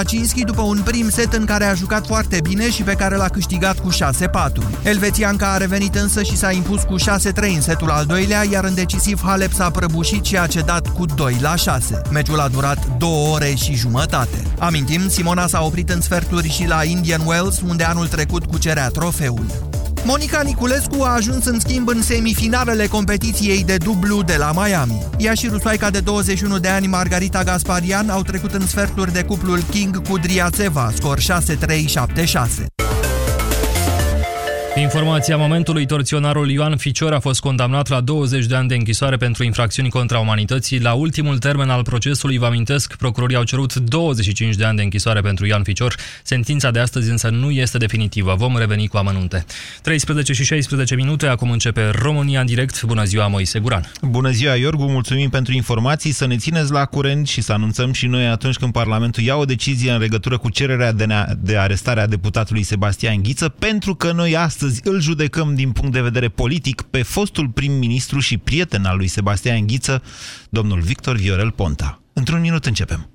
Novacinski după un prim set în care a jucat foarte bine și pe care l-a câștigat cu 6-4. Elvețianca a revenit însă și s-a impus cu 6-3 în setul al doilea, iar în decisiv Halep s-a prăbușit și a cedat cu 2 la 6. Meciul a durat 2 ore și jumătate. Amintim, Simona s-a oprit în sferturi și la Indian Wells, unde anul trecut cucerea trofeul. Monica Niculescu a ajuns în schimb în semifinalele competiției de dublu de la Miami. Ea și rusoaica de 21 de ani, Margarita Gasparian, au trecut în sferturi de cuplul King cu Driațeva, scor 6-3-7-6. Informația momentului, torționarul Ioan Ficior a fost condamnat la 20 de ani de închisoare pentru infracțiuni contra umanității. La ultimul termen al procesului, vă amintesc, procurorii au cerut 25 de ani de închisoare pentru Ioan Ficior. Sentința de astăzi însă nu este definitivă. Vom reveni cu amănunte. 13 și 16 minute, acum începe România în direct. Bună ziua, Moise Guran. Bună ziua, Iorgu, mulțumim pentru informații. Să ne țineți la curent și să anunțăm și noi atunci când Parlamentul ia o decizie în legătură cu cererea de, de arestare a deputatului Sebastian Ghiță, pentru că noi astăzi Astăzi îl judecăm din punct de vedere politic pe fostul prim-ministru și prieten al lui Sebastian Ghiță, domnul Victor Viorel Ponta. Într-un minut începem.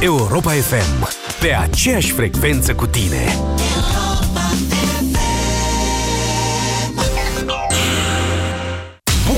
Europa FM, pe aceeași frecvență cu tine.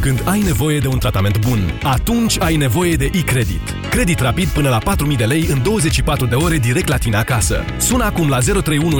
Când ai nevoie de un tratament bun, atunci ai nevoie de e-credit. Credit rapid până la 4.000 de lei în 24 de ore direct la tine acasă. Sună acum la 031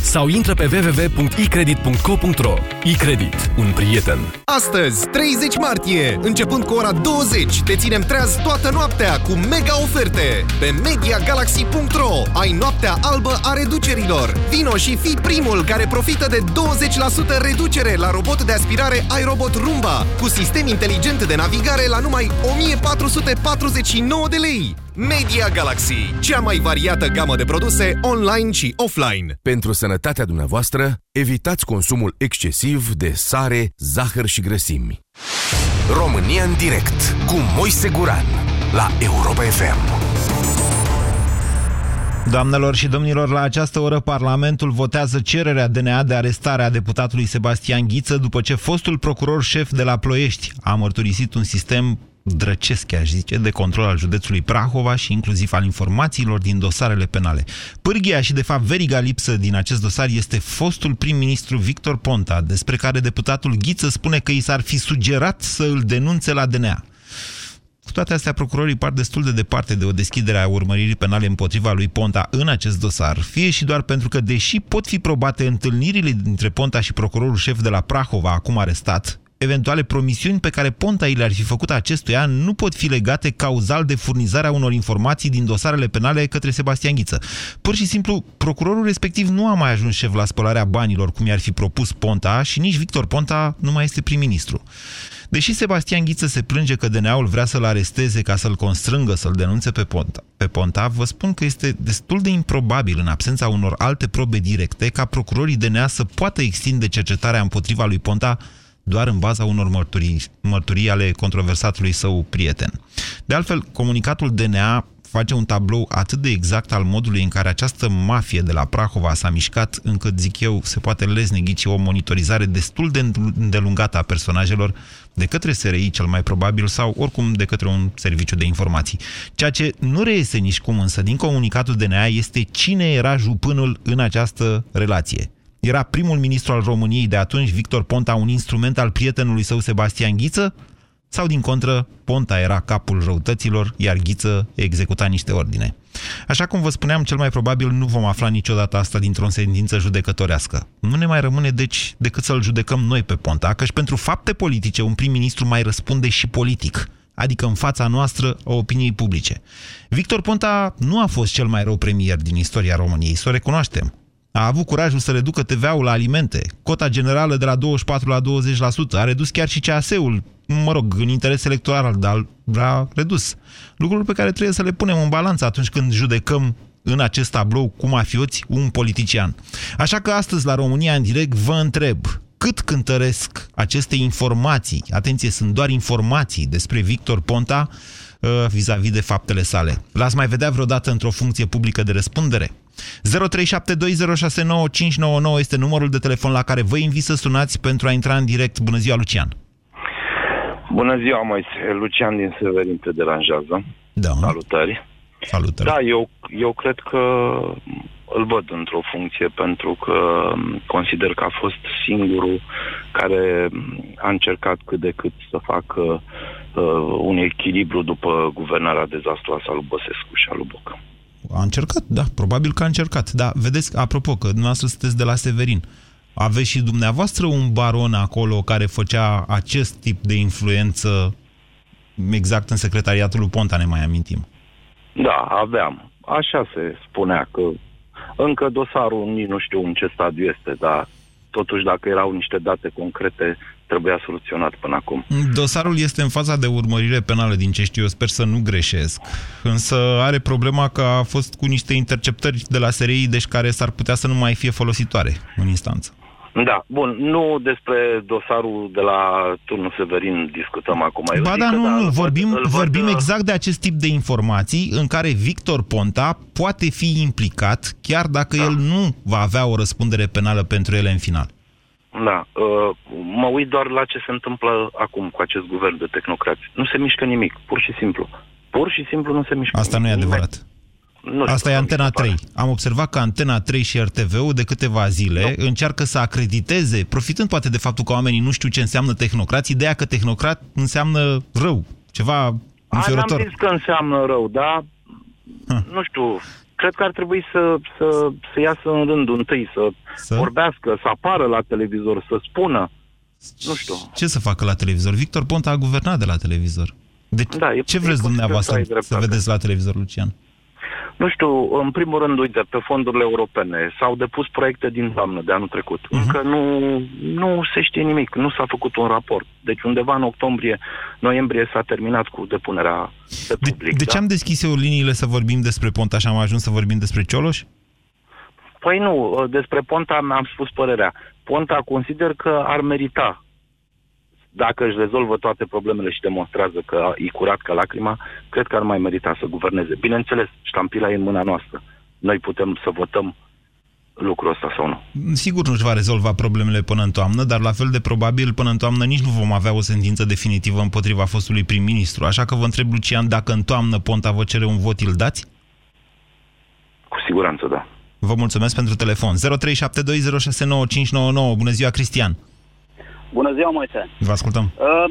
sau intră pe www.ecredit.co.ro E-credit. Un prieten. Astăzi, 30 martie, începând cu ora 20, te ținem treaz toată noaptea cu mega oferte. Pe MediaGalaxy.ro ai noaptea albă a reducerilor. Vino și fii primul care profită de 20% reducere la robot de aspirare iRobot robot Rumba cu sistem inteligent de navigare la numai 1449 de lei. Media Galaxy, cea mai variată gamă de produse online și offline. Pentru sănătatea dumneavoastră, evitați consumul excesiv de sare, zahăr și grăsimi. România în direct cu Moise Guran la Europa FM. Doamnelor și domnilor, la această oră Parlamentul votează cererea DNA de arestare a deputatului Sebastian Ghiță după ce fostul procuror șef de la Ploiești a mărturisit un sistem drăcesc, aș zice, de control al județului Prahova și inclusiv al informațiilor din dosarele penale. Pârghia și, de fapt, veriga lipsă din acest dosar este fostul prim-ministru Victor Ponta, despre care deputatul Ghiță spune că i s-ar fi sugerat să îl denunțe la DNA. Cu toate astea, procurorii par destul de departe de o deschidere a urmăririi penale împotriva lui Ponta în acest dosar, fie și doar pentru că, deși pot fi probate întâlnirile dintre Ponta și procurorul șef de la Prahova, acum arestat, eventuale promisiuni pe care Ponta i le-ar fi făcut acestuia nu pot fi legate cauzal de furnizarea unor informații din dosarele penale către Sebastian Ghiță. Pur și simplu, procurorul respectiv nu a mai ajuns șef la spălarea banilor, cum i-ar fi propus Ponta, și nici Victor Ponta nu mai este prim-ministru. Deși Sebastian Ghiță se plânge că DNA-ul vrea să-l aresteze ca să-l constrângă să-l denunțe pe Ponta, pe Ponta, vă spun că este destul de improbabil, în absența unor alte probe directe, ca procurorii DNA să poată extinde cercetarea împotriva lui Ponta doar în baza unor mărturii, mărturii ale controversatului său prieten. De altfel, comunicatul DNA face un tablou atât de exact al modului în care această mafie de la Prahova s-a mișcat, încât, zic eu, se poate lezne ghici o monitorizare destul de îndelungată a personajelor de către SRI cel mai probabil sau oricum de către un serviciu de informații. Ceea ce nu reiese nici cum însă din comunicatul DNA este cine era jupânul în această relație. Era primul ministru al României de atunci, Victor Ponta, un instrument al prietenului său Sebastian Ghiță? Sau, din contră, Ponta era capul răutăților, iar Ghiță executa niște ordine. Așa cum vă spuneam, cel mai probabil nu vom afla niciodată asta dintr-o sentință judecătorească. Nu ne mai rămâne, deci, decât să-l judecăm noi pe Ponta, că și pentru fapte politice un prim-ministru mai răspunde și politic adică în fața noastră a opiniei publice. Victor Ponta nu a fost cel mai rău premier din istoria României, să o recunoaștem a avut curajul să reducă TVA-ul la alimente, cota generală de la 24 la 20%, a redus chiar și CAS-ul, mă rog, în interes electoral, dar a redus. Lucruri pe care trebuie să le punem în balanță atunci când judecăm în acest tablou cu mafioți un politician. Așa că astăzi la România în direct vă întreb cât cântăresc aceste informații, atenție, sunt doar informații despre Victor Ponta uh, vis-a-vis -vis de faptele sale. L-ați mai vedea vreodată într-o funcție publică de răspundere? 0372069599 este numărul de telefon la care vă invit să sunați pentru a intra în direct. Bună ziua, Lucian! Bună ziua, Moise. Lucian din Severin te deranjează. Da. Salutări. Salutări. Da, eu, eu cred că îl văd într-o funcție pentru că consider că a fost singurul care a încercat cât de cât să facă uh, un echilibru după guvernarea dezastruoasă a lui Băsescu și a lui Bocă. A încercat, da, probabil că a încercat. Dar vedeți, apropo, că dumneavoastră sunteți de la Severin. Aveți și dumneavoastră un baron acolo care făcea acest tip de influență exact în secretariatul lui Ponta, ne mai amintim. Da, aveam. Așa se spunea că încă dosarul nici nu știu în ce stadiu este, dar totuși dacă erau niște date concrete, trebuia soluționat până acum. Dosarul este în faza de urmărire penală, din ce știu eu, sper să nu greșesc. Însă are problema că a fost cu niște interceptări de la SRI, deci care s-ar putea să nu mai fie folositoare în instanță. Da, bun, nu despre dosarul de la turnul Severin discutăm acum. Eu ba da, nu, nu, vorbim, văd, vorbim văd... exact de acest tip de informații în care Victor Ponta poate fi implicat, chiar dacă da. el nu va avea o răspundere penală pentru ele în final. Da, uh, mă uit doar la ce se întâmplă acum cu acest guvern de tehnocrați. Nu se mișcă nimic, pur și simplu. Pur și simplu nu se mișcă Asta nimic. nu e adevărat. Nu Asta e Antena 3. Am observat că Antena 3 și RTV-ul de câteva zile nu. încearcă să acrediteze, profitând poate de faptul că oamenii nu știu ce înseamnă tehnocrat, ideea că tehnocrat înseamnă rău, ceva înfiorător. Am zis că înseamnă rău, dar ha. nu știu, cred că ar trebui să, să, să iasă în rândul întâi, să, să vorbească, să apară la televizor, să spună. Nu știu. Ce să facă la televizor? Victor Ponta a guvernat de la televizor. Deci, da, ce vreți dumneavoastră să vedeți la televizor, Lucian? Nu știu, în primul rând, uite, pe fondurile europene s-au depus proiecte din toamnă de anul trecut. Uh-huh. Încă nu, nu se știe nimic, nu s-a făcut un raport. Deci undeva în octombrie, noiembrie s-a terminat cu depunerea pe public. De, de da? ce am deschis eu liniile să vorbim despre Ponta și am ajuns să vorbim despre Cioloș? Păi nu, despre Ponta mi-am spus părerea. Ponta consider că ar merita dacă își rezolvă toate problemele și demonstrează că e curat ca lacrima, cred că ar mai merita să guverneze. Bineînțeles, ștampila e în mâna noastră. Noi putem să votăm lucrul ăsta sau nu. Sigur nu-și va rezolva problemele până în toamnă, dar la fel de probabil până în toamnă nici nu vom avea o sentință definitivă împotriva fostului prim-ministru. Așa că vă întreb, Lucian, dacă în toamnă Ponta vă cere un vot, îl dați? Cu siguranță, da. Vă mulțumesc pentru telefon. 0372069599. Bună ziua, Cristian! Bună ziua, Moise. Vă ascultăm. Uh,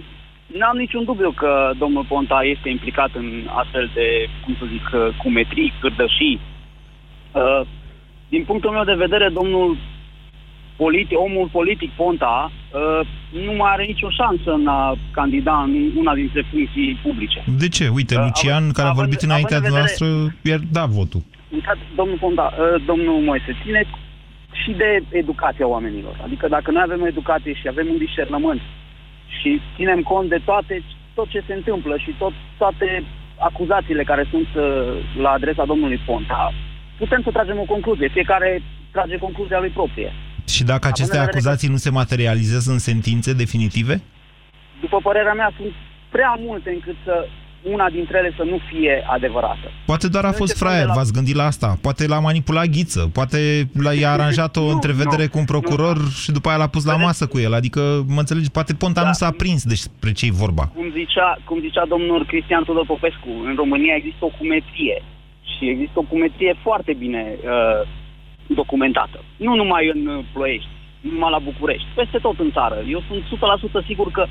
N-am niciun dubiu că domnul Ponta este implicat în astfel de, cum să zic, uh, cumetrii, cârdășii. Uh, din punctul meu de vedere, domnul politic, omul politic Ponta uh, nu mai are nicio șansă în a candida în una dintre funcții publice. De ce? Uite, uh, Lucian, care a vorbit înaintea noastră, i-ar da votul. Domnul Ponta, uh, domnul Moise, ține și de educația oamenilor. Adică dacă noi avem educație și avem un discernământ și ținem cont de toate, tot ce se întâmplă și tot, toate acuzațiile care sunt uh, la adresa domnului Ponta, putem să tragem o concluzie. Fiecare trage concluzia lui proprie. Și dacă aceste Având în vedere acuzații nu se materializează în sentințe definitive? După părerea mea, sunt prea multe încât să una dintre ele să nu fie adevărată. Poate doar a Nu fost începând fraier, de la- v-ați gândit la asta. Poate l-a manipulat ghiță, poate l-a i-a aranjat o Nu, întrevedere nu, cu un procuror și după aia l-a pus la masă cu el. Adică, mă înțelegi, poate Ponta Da. nu s-a prins despre ce-i vorba. Cum zicea, cum zicea domnul Cristian Tudor Popescu, în România există o cumetrie și există o cumetrie foarte bine uh, documentată. Nu numai în uh, Ploiești, nu numai la București, peste tot în țară. Eu sunt 100% sigur că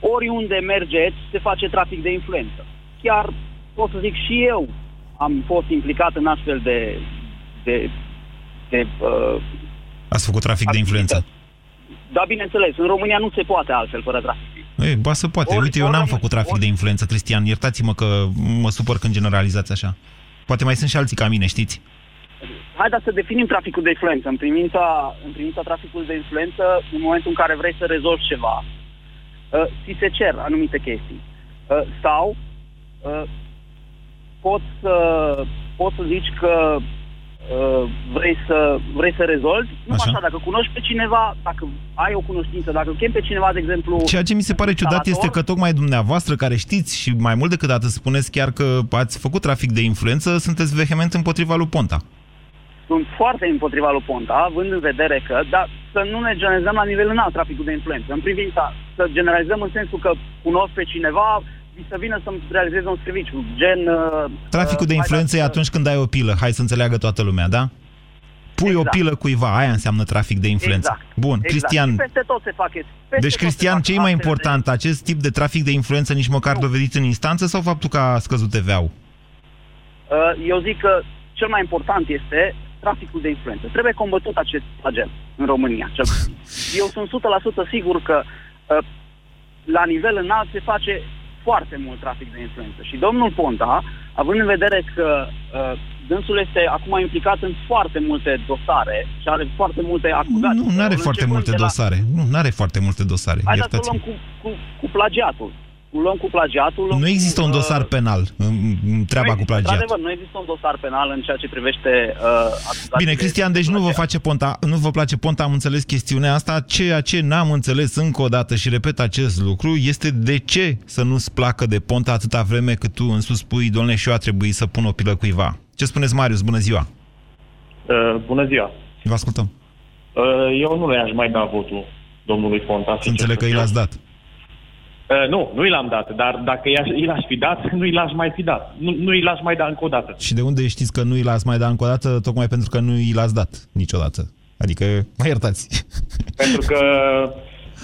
oriunde mergeți se face trafic de influență. Chiar pot să zic și eu am fost implicat în astfel de, de, de uh, Ați făcut trafic de influență. da, bineînțeles, în România nu se poate altfel fără trafic. Ei, ba să poate. Ori- Uite, eu ori n-am rămâne- făcut trafic ori- de influență, Cristian. Iertați-mă că mă supăr când generalizați așa. Poate mai sunt și alții ca mine, știți? Haideți să definim traficul de influență. În privința, în privința traficului de influență, în momentul în care vrei să rezolvi ceva, uh, ți se cer anumite chestii. Uh, sau uh, poți să, poți să zici că uh, vrei, să, vrei să rezolvi. Nu Așa. așa. dacă cunoști pe cineva, dacă ai o cunoștință, dacă îl chemi pe cineva, de exemplu... Ceea ce mi se pare ciudat instalator, este că tocmai dumneavoastră, care știți și mai mult decât atât spuneți chiar că ați făcut trafic de influență, sunteți vehement împotriva lui Ponta. sunt foarte împotriva lui Ponta, având în vedere că, dar să nu ne generalizăm la nivel înalt traficul de influență. În privința, să generalizăm în sensul că cunosc pe cineva, să vină să-mi realizeze un serviciu, gen... Uh, Traficul de uh, influență e atunci când ai o pilă, hai să înțeleagă toată lumea, da? Pui Exact. o pilă cuiva, aia înseamnă trafic de influență. Exact. Bun, exact. Cristian, Și peste tot se fac chestii. Peste deci tot se Cristian, fac ce e mai astfel de- important, acest tip de trafic de influență nici măcar dovedit în instanță sau faptul că a scăzut TVA-ul? Uh, Eu zic că cel mai important este traficul de influență. Trebuie combătut acest flagel în România, cel puțin. Eu sunt 100% sigur că uh, la nivel înalt se face foarte mult trafic de influență. Și domnul Ponta, având în vedere că uh, dânsul este acum implicat în foarte multe dosare și are foarte multe acuzații. Nu, nu are Începând foarte multe de la- dosare. Nu, nu are foarte multe dosare. Haideți să Iertați-mă. luăm cu, cu, cu plagiatul. Luăm cu plagiatul. luăm Nu există cu, un uh, dosar penal în în treaba nu cu există, plagiat. Într-adevăr, nu există un dosar penal în ceea ce privește uh, acuzațiile. Bine, Cristian, deci nu vă face ponta, nu vă place ponta, am înțeles chestiunea asta. Ceea ce n-am înțeles încă o dată și repet acest lucru este de ce să nu-ți placă de ponta atâta vreme cât tu însuți spui, domnule, și eu a trebuit să pun o pilă cuiva. Ce spuneți, Marius? Bună ziua! Uh, bună ziua! Vă ascultăm. Uh, eu nu le-aș mai da votul domnului Ponta. Să înțeleg că i l-ați dat. Uh, nu, nu i l-am dat, dar dacă i-aș- i l-aș fi dat, nu i l-aș mai fi dat. Nu, nu i l-aș mai da încă o dată. Și de unde știți că nu i l-ați mai dat încă o dată? Tocmai pentru că nu i l-ați dat niciodată. Adică, mă iertați. Pentru că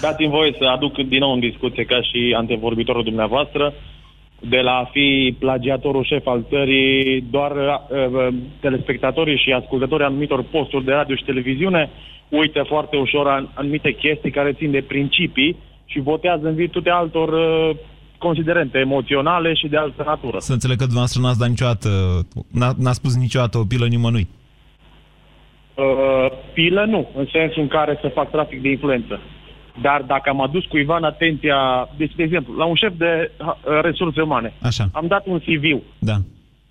dați-mi voie să aduc din nou în discuție ca și antevorbitorul dumneavoastră, de la a fi plagiatorul șef al țării, doar uh, telespectatorii și ascultătorii anumitor posturi de radio și televiziune uită foarte ușor an- anumite chestii care țin de principii și votează în virtutea altor uh, considerente emoționale și de altă natură. Să înțeleg că dumneavoastră n-ați dat niciodată, n-a, n-a spus niciodată o pilă nimănui. Uh, pilă nu, în sensul în care să fac trafic de influență. Dar dacă am adus cuiva în atenția, deci, de exemplu, la un șef de uh, resurse umane, Așa. am dat un CV. Da.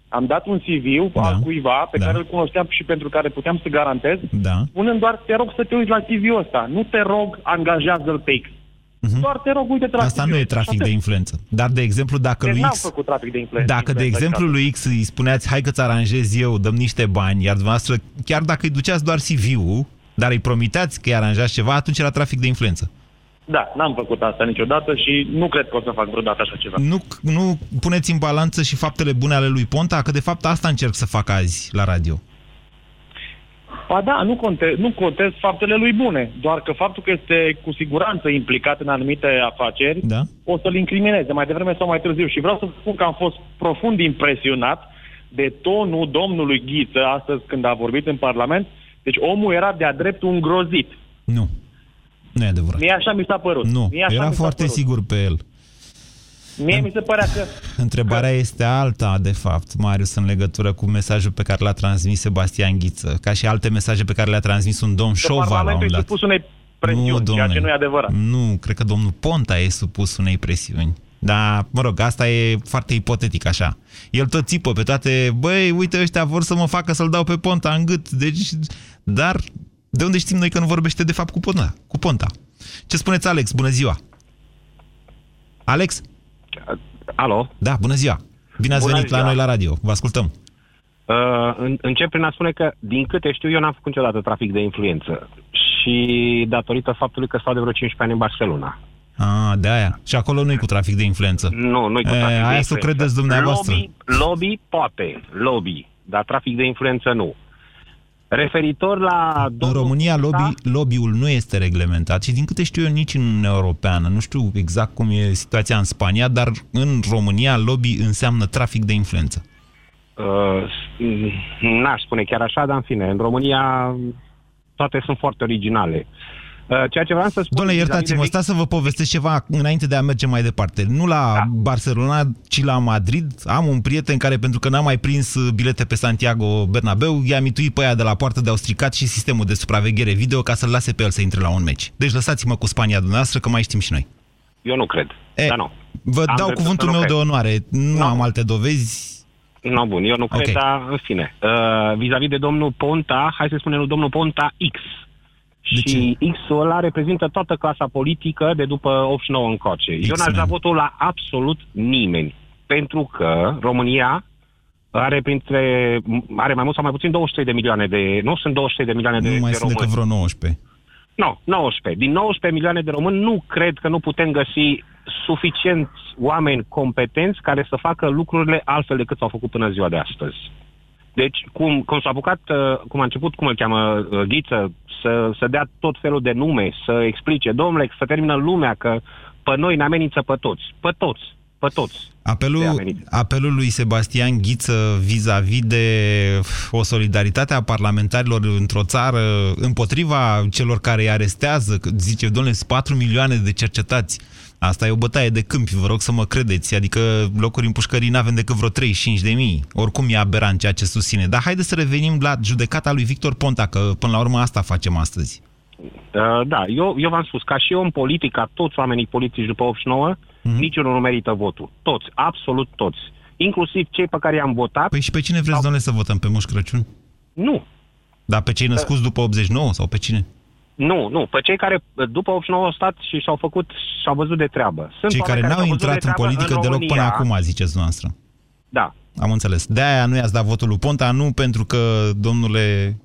Am dat un CV da. al cuiva pe Da. care îl cunoșteam și pentru care puteam să garantez, Da. spunând doar, te rog să te uiți la CV-ul ăsta, nu te rog, angajează-l pe X. Doar te rog, uite-te la Asta CV-ul nu e ăsta. trafic Și de atât. influență. Dar, de exemplu, dacă Deci lui n-am X... făcut trafic de influență. Dacă, de influență, exemplu, lui X îi spuneați, hai că-ți aranjez eu, dăm niște bani, iar dumneavoastră, chiar dacă îi duceați doar CV-ul, dar îi promiteați că îi aranjați ceva, atunci era trafic de influență. Da, n-am făcut asta niciodată și nu cred că o să fac vreodată așa ceva. Nu, nu puneți în balanță și faptele bune ale lui Ponta, că de fapt asta încerc să fac azi la radio. Ba da, nu, conte, nu contez faptele lui bune, doar că faptul că este cu siguranță implicat în anumite afaceri, da? o să-l incrimineze mai devreme sau mai târziu. Și vreau să spun că am fost profund impresionat de tonul domnului Ghiță astăzi când a vorbit în Parlament. Deci omul era de-a dreptul îngrozit. Nu. Nu e adevărat. Mie așa mi s-a părut. Nu, Mie așa era mi s-a foarte părut. sigur pe el. Mie mi se părea că... Întrebarea este alta, de fapt, Marius, în legătură cu mesajul pe care l-a transmis Sebastian Ghiță, ca și alte mesaje pe care le-a transmis un domn Că Șova la un Parlamentul e moment dat. supus unei presiuni, ceea domnule. ce nu e adevărat. Nu, cred că domnul Ponta e supus unei presiuni. Dar, mă rog, asta e foarte ipotetic așa. El tot țipă pe toate, băi, uite, ăștia vor să mă facă să-l dau pe Ponta în gât. Deci, dar De unde știm noi că nu vorbește de fapt cu Ponta? Cu Ponta. Ce spuneți, Alex? Bună ziua! Alex? Alo? Da, bună ziua! Bine ați Bună venit ziua. la noi la radio. Vă ascultăm. Uh, în- încep prin a spune că, din câte știu, eu n-am făcut niciodată trafic de influență. Și datorită faptului că stau de vreo 15 ani în Barcelona. Ah, de aia. Și acolo nu-i cu trafic de influență. Nu, nu-i cu E, trafic de aia să influență. credeți dumneavoastră. Lobby, lobby poate, lobby, dar trafic de influență nu. Referitor la... În România lobby, lobby-ul nu este reglementat și din câte știu eu nici în Uniunea Europeană, nu știu exact cum e situația în Spania, dar în România lobby înseamnă trafic de influență. Uh, n-aș spune chiar așa, dar în fine, în România toate sunt foarte originale. Uh, ceea ce vreau să spun... Doamne, vis-a-vis iertați-mă, de stați să vă povestesc ceva înainte de a merge mai departe. Nu la da. Barcelona, ci la Madrid. Am un prieten care, pentru că n-a mai prins uh, bilete pe Santiago Bernabeu, i-a mituit pe aia de la poartă de au stricat și sistemul de supraveghere video ca să-l lase pe el să intre la un meci. Deci lăsați-mă cu Spania dumneavoastră, că mai știm și noi. Eu nu cred. E, dar nu. Vă Am dau dreptul cuvântul să nu meu cred. de onoare. Nu am alte dovezi. No, bun, eu nu cred, Ok. dar în fine. Uh, vis-a-vis de domnul Ponta, hai să spunem lui domnul Ponta X. și X-ul ăla reprezintă toată clasa politică de după 89 încoace. Eu n-aș da votul la absolut nimeni. Pentru că România are printre are mai mult sau mai puțin 23 de milioane de... Nu sunt 23 de milioane de, Nu mai de sunt români. decât vreo 19. Nu, 19. Din 19 milioane de români nu cred că nu putem găsi suficienți oameni competenți care să facă lucrurile altfel decât s-au făcut până ziua de astăzi. Deci, cum, cum s-a apucat, uh, cum a început, cum îl cheamă, uh, Ghiță, să, să dea tot felul de nume, să explice, domnule, să termină lumea, că pe noi ne amenință pe toți. Pe toți. Pe toți. De Apelul, amenință. apelul lui Sebastian Ghiță vis-a-vis de o solidaritate a parlamentarilor într-o țară împotriva celor care îi arestează, că zice, domnule, sunt 4 milioane de cercetați. Asta e o bătaie de câmpi, vă rog să mă credeți. Adică locuri în pușcării n-avem decât vreo 35 de mii. Oricum e aberant ceea ce susține. Dar haideți să revenim la judecata lui Victor Ponta, că până la urmă asta facem astăzi. Uh, da, eu, eu v-am spus, ca și om politic, ca toți oamenii politici după 89, mm-hmm. niciunul nu merită votul. Toți, absolut toți. Inclusiv cei pe care i-am votat. Păi și pe cine vreți, domnule, să votăm? Pe Moș Crăciun? Nu. Dar pe cei născuți după 89 sau pe cine? Nu, nu, pe cei care uh, după 89 au stat și și-au făcut, și-au văzut de treabă. Sunt Cei oameni care n-au s-au văzut de intrat în treabă politică deloc România. până acum, ziceți noastră. Da. Am înțeles. De-aia nu i-ați dat votul lui Ponta, nu pentru că, domnule...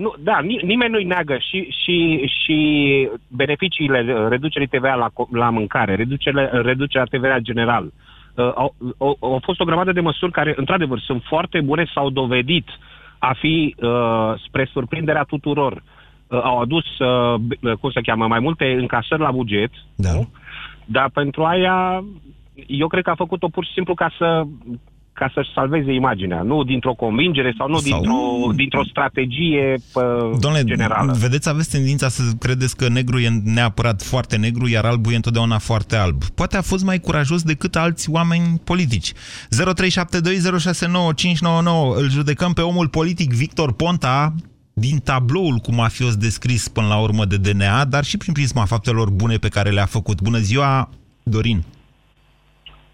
Nu, da, ni- nimeni nu-i neagă și, și, și beneficiile uh, reducerii TVA la, co- la mâncare, reducerea, reducerea TVA general. Uh, au, au, au fost o grămadă de măsuri care, într-adevăr, sunt foarte bune, s-au dovedit a fi, uh, spre surprinderea tuturor, uh, au adus, uh, b- cum se cheamă, mai multe încasări la buget, da. nu? dar pentru aia, eu cred că a făcut-o pur și simplu ca să ca să-și salveze imaginea, nu dintr-o convingere sau nu Sau- dintr-o, dintr-o strategie pă, Domnule, generală. vedeți, aveți tendința să credeți că negru e neapărat foarte negru, iar albul e întotdeauna foarte alb. Poate a fost mai curajos decât alți oameni politici. 0372069599 îl judecăm pe omul politic Victor Ponta din tabloul cu mafios descris până la urmă de DNA, dar și prin prisma faptelor bune pe care le-a făcut. Bună ziua, Dorin!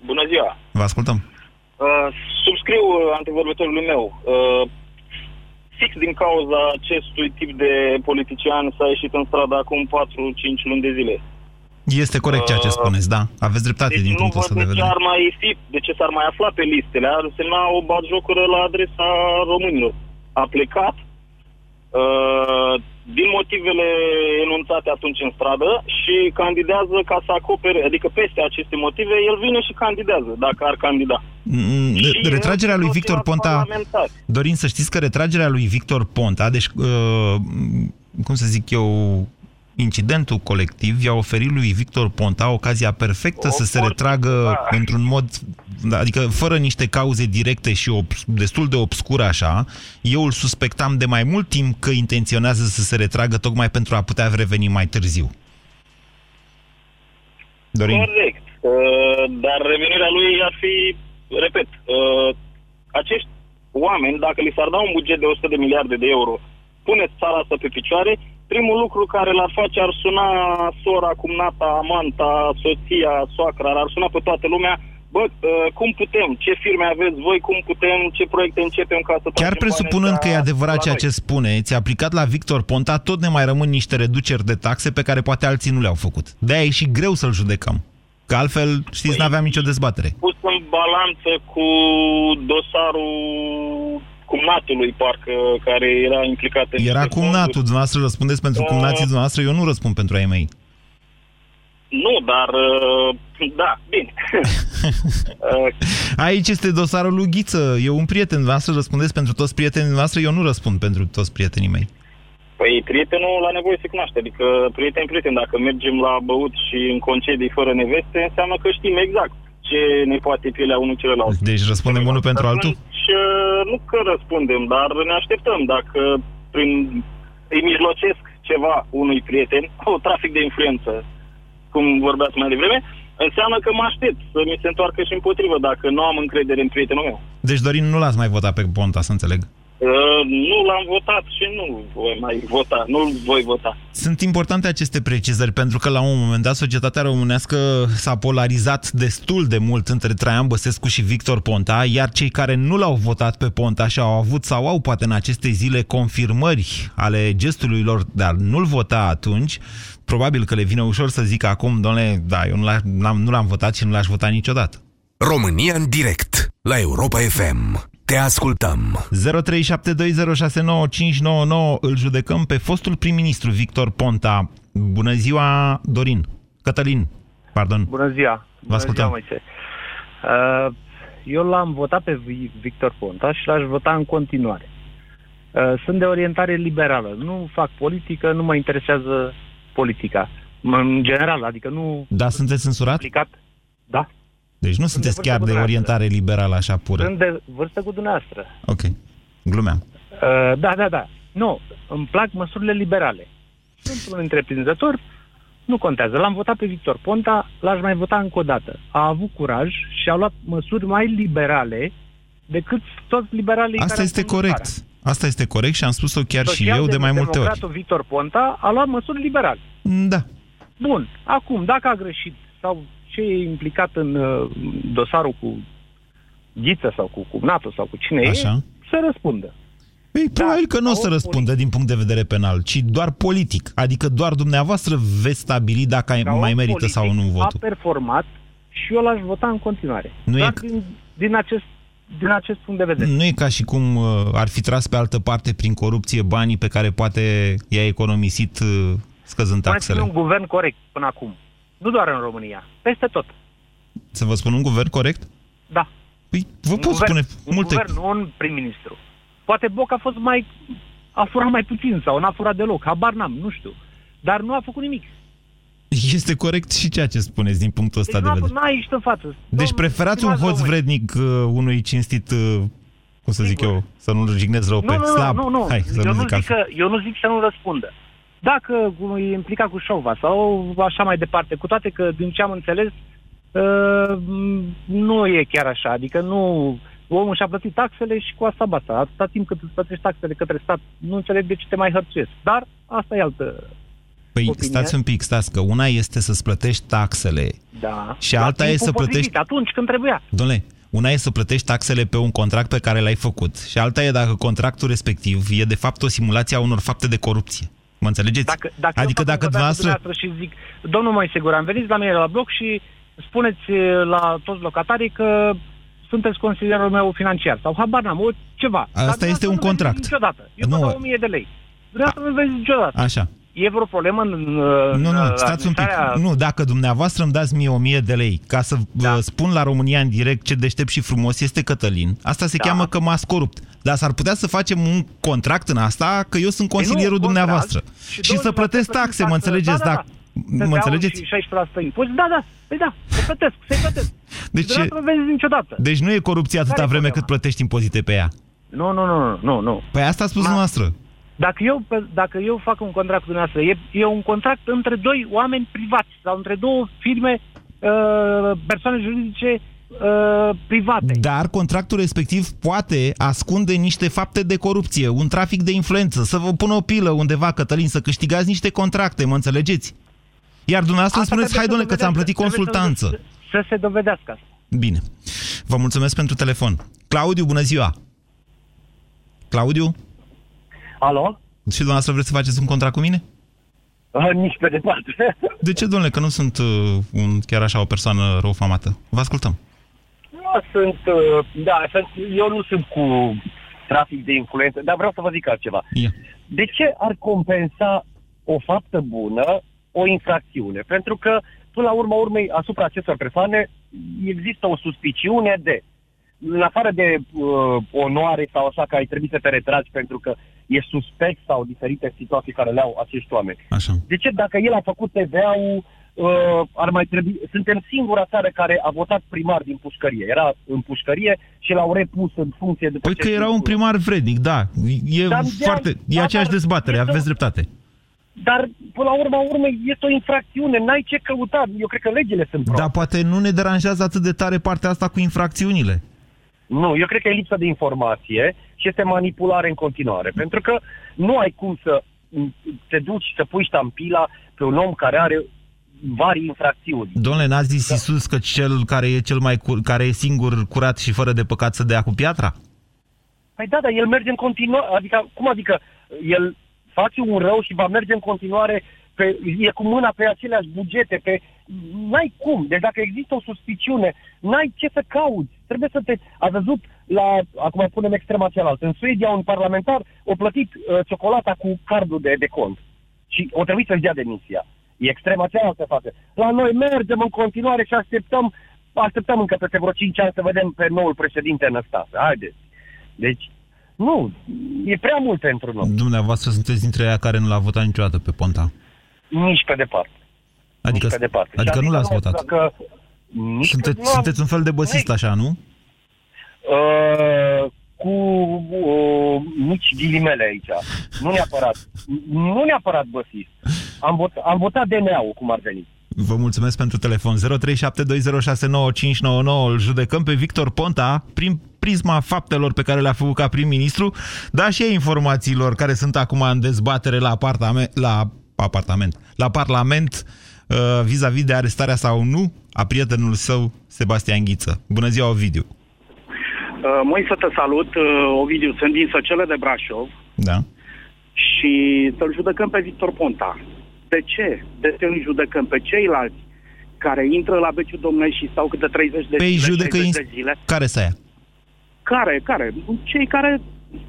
Bună ziua! Vă ascultăm! Uh, subscriu uh, antevorbitorului meu. Uh, fix din cauza acestui tip de politician s-a ieșit în stradă acum 4-5 luni de zile. Este corect ceea ce spuneți, da. Aveți dreptate din Deci nu punctul văd ăsta de de ce vedere. ar mai fi, de ce s-ar mai afla pe listele. Ar însemna o batjocură la adresa românilor. A plecat uh, din motivele enunțate atunci în stradă și candidează ca să acopere, adică peste aceste motive, el vine și candidează, dacă ar candida. Mm, Și Retragerea lui toți Victor ceilalți Ponta... parlamentari. Dorin, să știți că retragerea lui Victor Ponta, deci, uh, cum să zic eu, incidentul colectiv i-a oferit lui Victor Ponta ocazia perfectă să se retragă într-un mod, adică fără niște cauze directe și obs- destul de obscure așa. Eu îl suspectam de mai mult timp că intenționează să se retragă tocmai pentru a putea reveni mai târziu. Dorin. Corect. Uh, dar revenirea lui ar fi, repet, uh, acești oameni, dacă li s-ar da un buget de 100 de miliarde de euro, puneți țara asta pe picioare, primul lucru care l-ar face ar suna sora, cumnata, amanta, soția, soacra, ar suna pe toată lumea, bă, uh, cum putem, ce firme aveți voi, cum putem, ce proiecte începem ca să Chiar presupunând că e adevărat ceea ce spuneți, aplicat la Victor Ponta, tot ne mai rămân niște reduceri de taxe pe care poate alții nu le-au făcut. De-aia e și greu să-l judecăm. Că altfel, știți, păi, n-aveam nicio dezbatere. Pus în balanță cu dosarul cumnatului, parcă, care era implicat în Era cumnatul, dumneavoastră răspundeți pentru uh, cumnații dumneavoastră, eu nu răspund pentru ai mei. Nu, dar uh, da, bine. Uh, Aici este dosarul lui Ghiță. E un prieten, dumneavoastră răspundeți pentru toți prietenii noastre, eu nu răspund pentru toți prietenii mei. Păi prietenul la nevoie se cunoaște, adică prieten, prieten, dacă mergem la băut și în concedii fără neveste, înseamnă că știm exact ce ne poate pielea unul celălalt. Deci răspundem unul pentru altul? Și uh, nu că răspundem, dar ne așteptăm. Dacă prin îi mijlocesc ceva unui prieten, o trafic de influență, cum vorbeați mai devreme, înseamnă că mă aștept să mi se întoarcă și împotrivă dacă nu am încredere în prietenul meu. Deci, Dorin, nu l-ați mai votat pe Ponta, să înțeleg. Uh, nu l-am votat și nu voi mai vota, nu voi vota. Sunt importante aceste precizări pentru că la un moment dat societatea românească s-a polarizat destul de mult între Traian Băsescu și Victor Ponta, iar cei care nu l-au votat pe Ponta și au avut sau au poate în aceste zile confirmări ale gestului lor, dar nu-l vota atunci, probabil că le vine ușor să zică acum, domnule, da, eu nu l-am votat și nu l-aș vota niciodată. România în direct la Europa FM. Te ascultăm. 0372069599 îl judecăm pe fostul prim-ministru Victor Ponta. Bună ziua, Dorin. Cătălin, pardon. Bună ziua. Vă ascultăm. Bună ziua, uh, eu l-am votat pe Victor Ponta și l-aș vota în continuare. Uh, sunt de orientare liberală. Nu fac politică, nu mă interesează politica. În general, adică nu... Da, sunteți censurat? Aplicat. Da. Deci nu sunteți chiar de orientare liberală așa pură. Sunt de vârstă cu dumneavoastră. Ok. Glumeam. Uh, da, da, da. Nu, îmi plac măsurile liberale. Sunt un întreprinzător, nu contează. L-am votat pe Victor Ponta, l-aș mai vota încă o dată. A avut curaj și a luat măsuri mai liberale decât toți liberalii Asta care este corect. Asta este corect și am spus-o chiar și eu de mai multe ori. Victor Ponta a luat măsuri liberale. Da. Bun. Acum, dacă a greșit sau ce e implicat în uh, dosarul cu Ghiță sau cu cumnatul sau cu cine Așa. e, să răspundă. Păi, da, probabil că nu o să răspundă politic. din punct de vedere penal, ci doar politic. Adică doar dumneavoastră veți stabili dacă ca mai merită sau nu votul. a performat și eu l-aș vota în continuare. Nu Dar e... din, din, acest, din acest punct de vedere. Nu e ca și cum uh, ar fi tras pe altă parte prin corupție banii pe care poate i-a economisit uh, scăzând taxele. Mai un guvern corect până acum. Nu doar în România, peste tot. Să vă spun un guvern corect? Da. Păi vă un pot guvern, spune un multe... Un guvern, nu un prim-ministru. Poate Boc a fost mai... a furat mai puțin sau n-a furat deloc, habar n-am, nu știu. Dar nu a făcut nimic. Este corect și ceea ce spuneți din punctul ăsta deci de vedere. Nu ai în față. Deci preferați un hoț vrednic uh, unui cinstit, uh, cum să zic Sigur. eu, să nu-l jignesc rău nu, pe nu, slab. Nu, nu, Hai, să eu, nu zic că, eu nu zic să nu răspundă. Dacă e implicat cu șova sau așa mai departe, cu toate că, din ce am înțeles, uh, nu e chiar așa. Adică nu... Omul și-a plătit taxele și cu asta basta. Atâta timp cât îți plătești taxele către stat, nu înțeleg de ce te mai hărțuiesc. Dar asta e altă Păi opinie. stați un pic, stați, că una este să-ți plătești taxele da. și alta e să plătești... Atunci când trebuia. Dom'le, una e să plătești taxele pe un contract pe care l-ai făcut și alta e dacă contractul respectiv e de fapt o simulație a unor fapte de corupție. Mă înțelegeți? Dacă, dacă adică dacă dumneavoastră... și zic, domnul Moise Guran, veniți la mine la bloc și spuneți la toți locatarii că sunteți consilierul meu financiar sau habar n-am, o, ceva. Asta Dar este un contract. Niciodată. Eu nu. 1000 de lei. Dumneavoastră nu vezi niciodată. Așa. E vreo problemă în Nu, nu, stați un pic. Nu, dacă dumneavoastră îmi dați mie 1000 de lei ca să da. spun la România în direct ce deștept și frumos este Cătălin, asta se da. cheamă că m-ați corupt. Dar s-ar putea să facem un contract în asta că eu sunt consilierul păi nu, dumneavoastră. Și, și să plătesc taxe, mă înțelegeți? Da, da, da. Mă înțelegeți? Și 16% impozit, da, da. Păi da, se plătesc, se plătesc. Deci, de nu vezi niciodată. Deci nu e corupție atâta Care vreme cât plătești impozite pe ea. Nu, nu, nu, nu, nu. Păi asta a spus Ma... noastră. Dacă eu, dacă eu fac un contract cu dumneavoastră, e, e un contract între doi oameni privați sau între două firme, uh, persoane juridice uh, private. Dar contractul respectiv poate ascunde niște fapte de corupție, un trafic de influență, să vă pună o pilă undeva, Cătălin, să câștigați niște contracte, mă înțelegeți? Iar dumneavoastră Asta spuneți, hai domnule, că ți-am plătit consultanță. Să, să se dovedească asta. Bine. Vă mulțumesc pentru telefon. Claudiu, bună ziua! Claudiu? Alo? Și dumneavoastră vreți să faceți un contract cu mine? Uh, nici pe departe. De ce, domnule, că nu sunt uh, un, chiar așa o persoană răufamată? Vă ascultăm. Nu sunt, uh, da, sunt, eu nu sunt cu trafic de influență, dar vreau să vă zic altceva. Ia. De ce ar compensa o faptă bună o infracțiune? Pentru că, până la urma urmei, asupra acestor persoane există o suspiciune de în afară de uh, onoare sau așa că ai trebuit să te retragi pentru că e suspect sau diferite situații care le au acești oameni. Așa. De ce dacă el a făcut TVA-ul, uh, ar mai trebui... Suntem singura țară care a votat primar din pușcărie. Era în pușcărie și l-au repus în funcție de... Păi că era un primar vrednic, da. E Dar foarte... de- E da, aceeași dar dezbatere, este- aveți dreptate. Dar, până la urma urmei, este o infracțiune. N-ai ce căuta. Eu cred că legile sunt proaste. Dar poate nu ne deranjează atât de tare partea asta cu infracțiunile. Nu, eu cred că e lipsă de informație și este manipulare în continuare. Pentru că nu ai cum să m, te duci să pui ștampila pe un om care are vari infracțiuni. Domnule, n-ați Da. zis Iisus că cel care e cel mai cur- care e singur curat și fără de păcat să dea cu piatra? Păi da, dar el merge în continuare. Adică, cum adică? El face un rău și va merge în continuare pe, e cu mâna pe aceleași bugete, pe... N-ai cum. Deci dacă există o suspiciune, n-ai ce să cauți. Trebuie să te... A văzut la... Acum punem extrema cealaltă. În Suedia, un parlamentar a plătit uh, ciocolata cu cardul de, de cont. Și o trebuie să-și dea demisia. E extrema cealaltă față. La noi mergem în continuare și așteptăm așteptăm încă peste vreo 5 ani să vedem pe noul președinte Năstase. Haideți. Deci, nu, e prea mult pentru noi. Dumneavoastră sunteți dintre aia care nu l-a votat niciodată pe Ponta. Nici pe departe. Adică, Nici pe departe. Și adică nu l-ați adică votat. Dacă, nici Sunteți, nu am- sunteți un fel de băsist așa, nu? Uh, cu uh, mici ghilimele aici. Nu neapărat. Nu neapărat băsist. Am, vot, am votat DNA-ul, cum ar veni. Vă mulțumesc pentru telefon. 0372069599. Îl judecăm pe Victor Ponta prin prisma faptelor pe care le-a făcut ca prim-ministru, dar și a informațiilor care sunt acum în dezbatere la apartament, la apartament, la Parlament uh, vis-a-vis de arestarea sau nu a prietenul său, Sebastian Ghiță. Bună ziua, Ovidiu! Uh, Moi să te salut, uh, Ovidiu, sunt din Săcele de Brașov Da. și să-l judecăm pe Victor Ponta. De ce? De ce nu judecăm pe ceilalți care intră la Beciu Domnești și stau câte 30 de Pe zile, judecă 60 ins- de zile? Care să ia? Care? Care? Cei care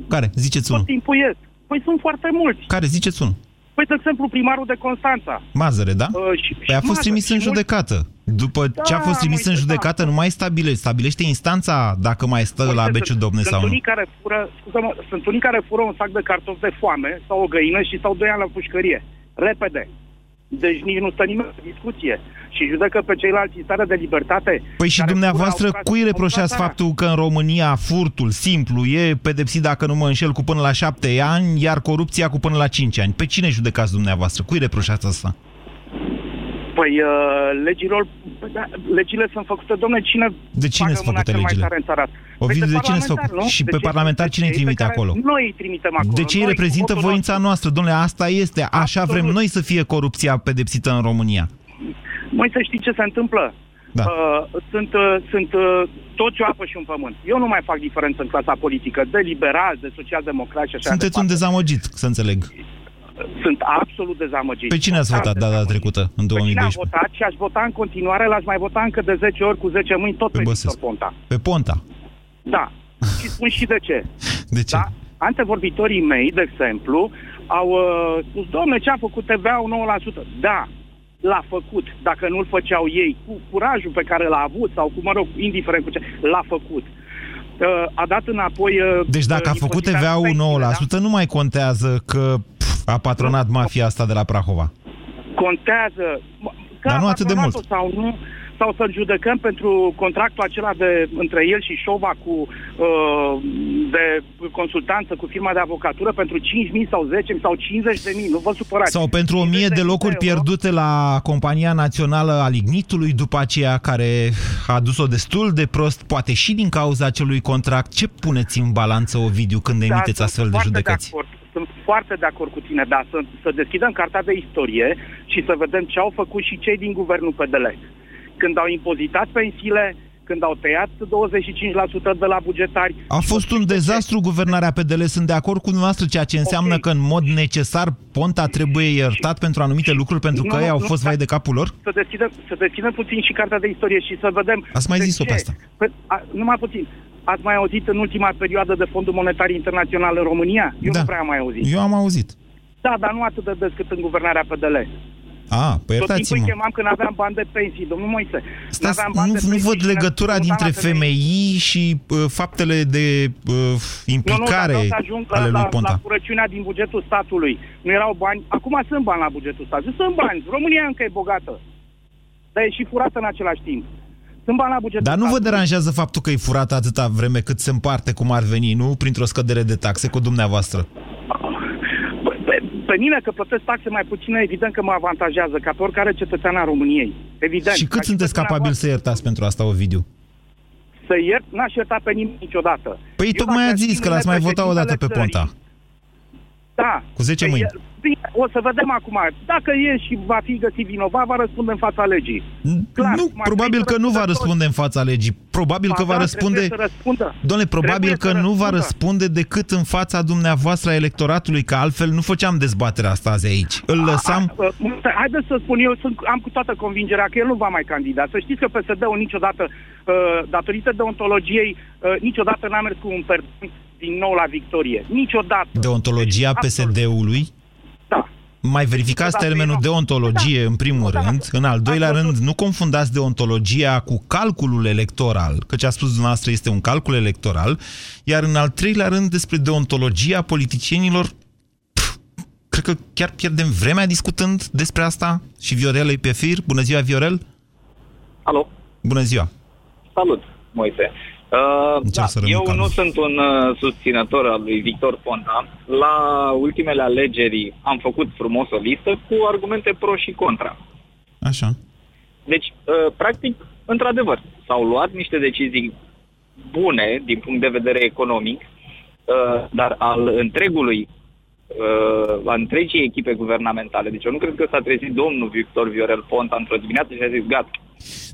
Care? Ziceți tot unul. timpul ies. Păi sunt foarte mulți. Care? Ziceți unul. Păi, de exemplu, primarul de Constanța. Mazăre, da? Uh, și, Păi a și fost Mazăre, trimis și în mulți- judecată. După ce a Da, fost trimis în Moise, judecată, nu mai stabilește. Stabilește instanța dacă mai stă la Uite, beciul sunt- domne sunt sau nu. unii care fură, scuză-mă, sunt unii care fură un sac de cartofi de foame sau o găină și stau doi ani la pușcărie. Repede. Deci nici nu stă nimeni în discuție. Și judecă pe ceilalți în stare de libertate. Păi și care dumneavoastră, fură, au cui tras- reproșați au tras faptul că în România furtul simplu e pedepsit, dacă nu mă înșel, cu până la șapte ani, iar corupția cu până la cinci ani? Pe cine judecați dumneavoastră? Cui reproșați asta? Păi uh, legilor, păi da, legile sunt făcute, domne, cine De cine bagă sunt mâna făcute cel mai legile? tare în țara asta? Ovidiu, Păi de cine sunt parlamentari, făcute? nu? Și De pe cei- parlamentari de cine îi cei pe trimite care acolo? Noi îi trimitem acolo. De ce îi Noi, reprezintă cu votul voința noastră? Domnule, asta este. Așa vrem noi să fie corupția pedepsită în România. Mai să știi ce se întâmplă. Da. Uh, sunt uh, sunt uh, toți o apă și un pământ. Eu nu mai fac diferență în clasa politică de liberal, de social-democrat și așa Sunteți un departe. dezamăgit, să înțeleg. Sunt absolut dezamăgit. Pe cine ați Total votat data trecută, în Pe cine am 2012? votat și aș vota în continuare, l-aș mai vota încă de 10 ori cu 10 mâini, tot pe, pe Victor Ponta. Pe Ponta. Da. și spun și de ce. De ce? Da? Antevorbitorii mei, de exemplu, au uh, spus, domne, ce a făcut TVA-ul 9%? Da, l-a făcut. Dacă nu-l făceau ei, cu curajul pe care l-a avut, sau cu, mă rog, indiferent cu ce, l-a făcut. Uh, a dat înapoi... Uh, Deci dacă a uh, făcut impozitarea TVA-ul pensiilor, 9%, nu mai contează că pf, a patronat mafia asta de la Prahova. contează mă, că Dar nu a atât de patronat-o mult. sau nu sau să-l judecăm pentru contractul acela de, între el și Șova cu uh, de consultanță cu firma de avocatură pentru 5.000 sau 10.000 sau 50.000, nu vă supărați. Sau pentru o mie de locuri pierdute la Compania Națională a Lignitului, după aceea care a dus-o destul de prost, poate și din cauza acelui contract. Ce puneți în balanță, Ovidiu, când emiteți Da, astfel de foarte judecăți? De acord. Sunt foarte de acord cu tine, dar să, să deschidem cartea de istorie și să vedem ce au făcut și cei din guvernul PDL. Când au impozitat pensiile, când au tăiat 25% de la bugetari. A fost un dezastru guvernarea PDL, sunt de acord cu dumneavoastră, ceea ce înseamnă okay. că în mod necesar Ponta trebuie iertat pentru anumite lucruri, pentru că ei au fost vai de capul lor? Să deschidem, să deschidem puțin și cartea de istorie și să vedem... Ați mai zis-o pe asta. Păi, a, numai puțin. Ați mai auzit în ultima perioadă de Fondul Monetar Internațional în România? Eu da. nu prea am mai auzit. Eu am auzit. Da, dar nu atât de des cât în guvernarea PDL. A, păi Tot timpul îi iertați-mă. chemam când aveam bani de pensii, domnul Moise. Stați, N-aveam bani nu, de nu pensii văd și legătura ne-am dintre dus la femei. FMI și uh, faptele de uh, implicare nu, nu, dar ajung ale la, lui la, Ponta. la curăciunea din bugetul statului. Nu erau bani. Acum sunt bani la bugetul statului. Sunt bani. România încă e bogată. Dar e și furată în același timp. Sunt bani la bugetul Dar nu vă statului. deranjează faptul că e furat atâta vreme cât se împarte cum ar veni, nu? Printr-o scădere de taxe cu dumneavoastră. Pe, pe mine că plătesc taxe mai puține, evident că mă avantajează, ca pe oricare cetățean al României. Evident. și cât Ca sunteți pe capabil să iertați pentru asta, Ovidiu? Să iert, n-aș ierta pe nimeni niciodată. Păi Eu tocmai dacă ați aș fi zis că l-ați mai mâine votat odată pe președintele Ponta. țării, Da. Cu 10 Păi, mâini. Bine, o să vedem acum. Dacă e și va fi găsit vinovat, va răspunde în fața legii. Clar, nu, m-ar probabil trebui că nu să va răspundă răspunde în fața legii. Probabil Ba că va da, răspunde... trebuie să răspundă. Domnule, probabil Trebuie că să nu va răspundă. răspunde decât în fața dumneavoastră a electoratului, că altfel nu făceam dezbaterea asta azi aici. Îl lăsam... Uh, Haideți să spun eu, sunt, am cu toată convingerea că el nu va mai candida. Să știți că PSD-ul niciodată, uh, datorită deontologiei, uh, niciodată n-a mers cu un perdant din nou la victorie. Niciodată. Deontologia Deci, PSD-ului? Da. Mai verificați Niciodată termenul eu nu- deontologie în primul Da. rând. În al doilea rând, nu confundați deontologia cu calculul electoral, că ce a spus dumneavoastră este un calcul electoral. Iar în al treilea rând, despre deontologia politicienilor, pf, cred că chiar pierdem vremea discutând despre asta. Și Viorel e pe fir. Bună ziua, Viorel! Alo, Bună ziua! salut, Moise. Uh, Încerc da, să rămân eu calm. nu sunt un uh, susținător al lui Victor Ponta. La ultimele alegeri am făcut frumos o listă cu argumente pro și contra. Așa. Deci, uh, practic, într-adevăr, s-au luat niște decizii bune din punct de vedere economic, uh, dar al întregului uh, a întregii echipe guvernamentale. Deci eu nu cred că s-a trezit domnul Victor Viorel Ponta într-o dimineață și a zis, gata,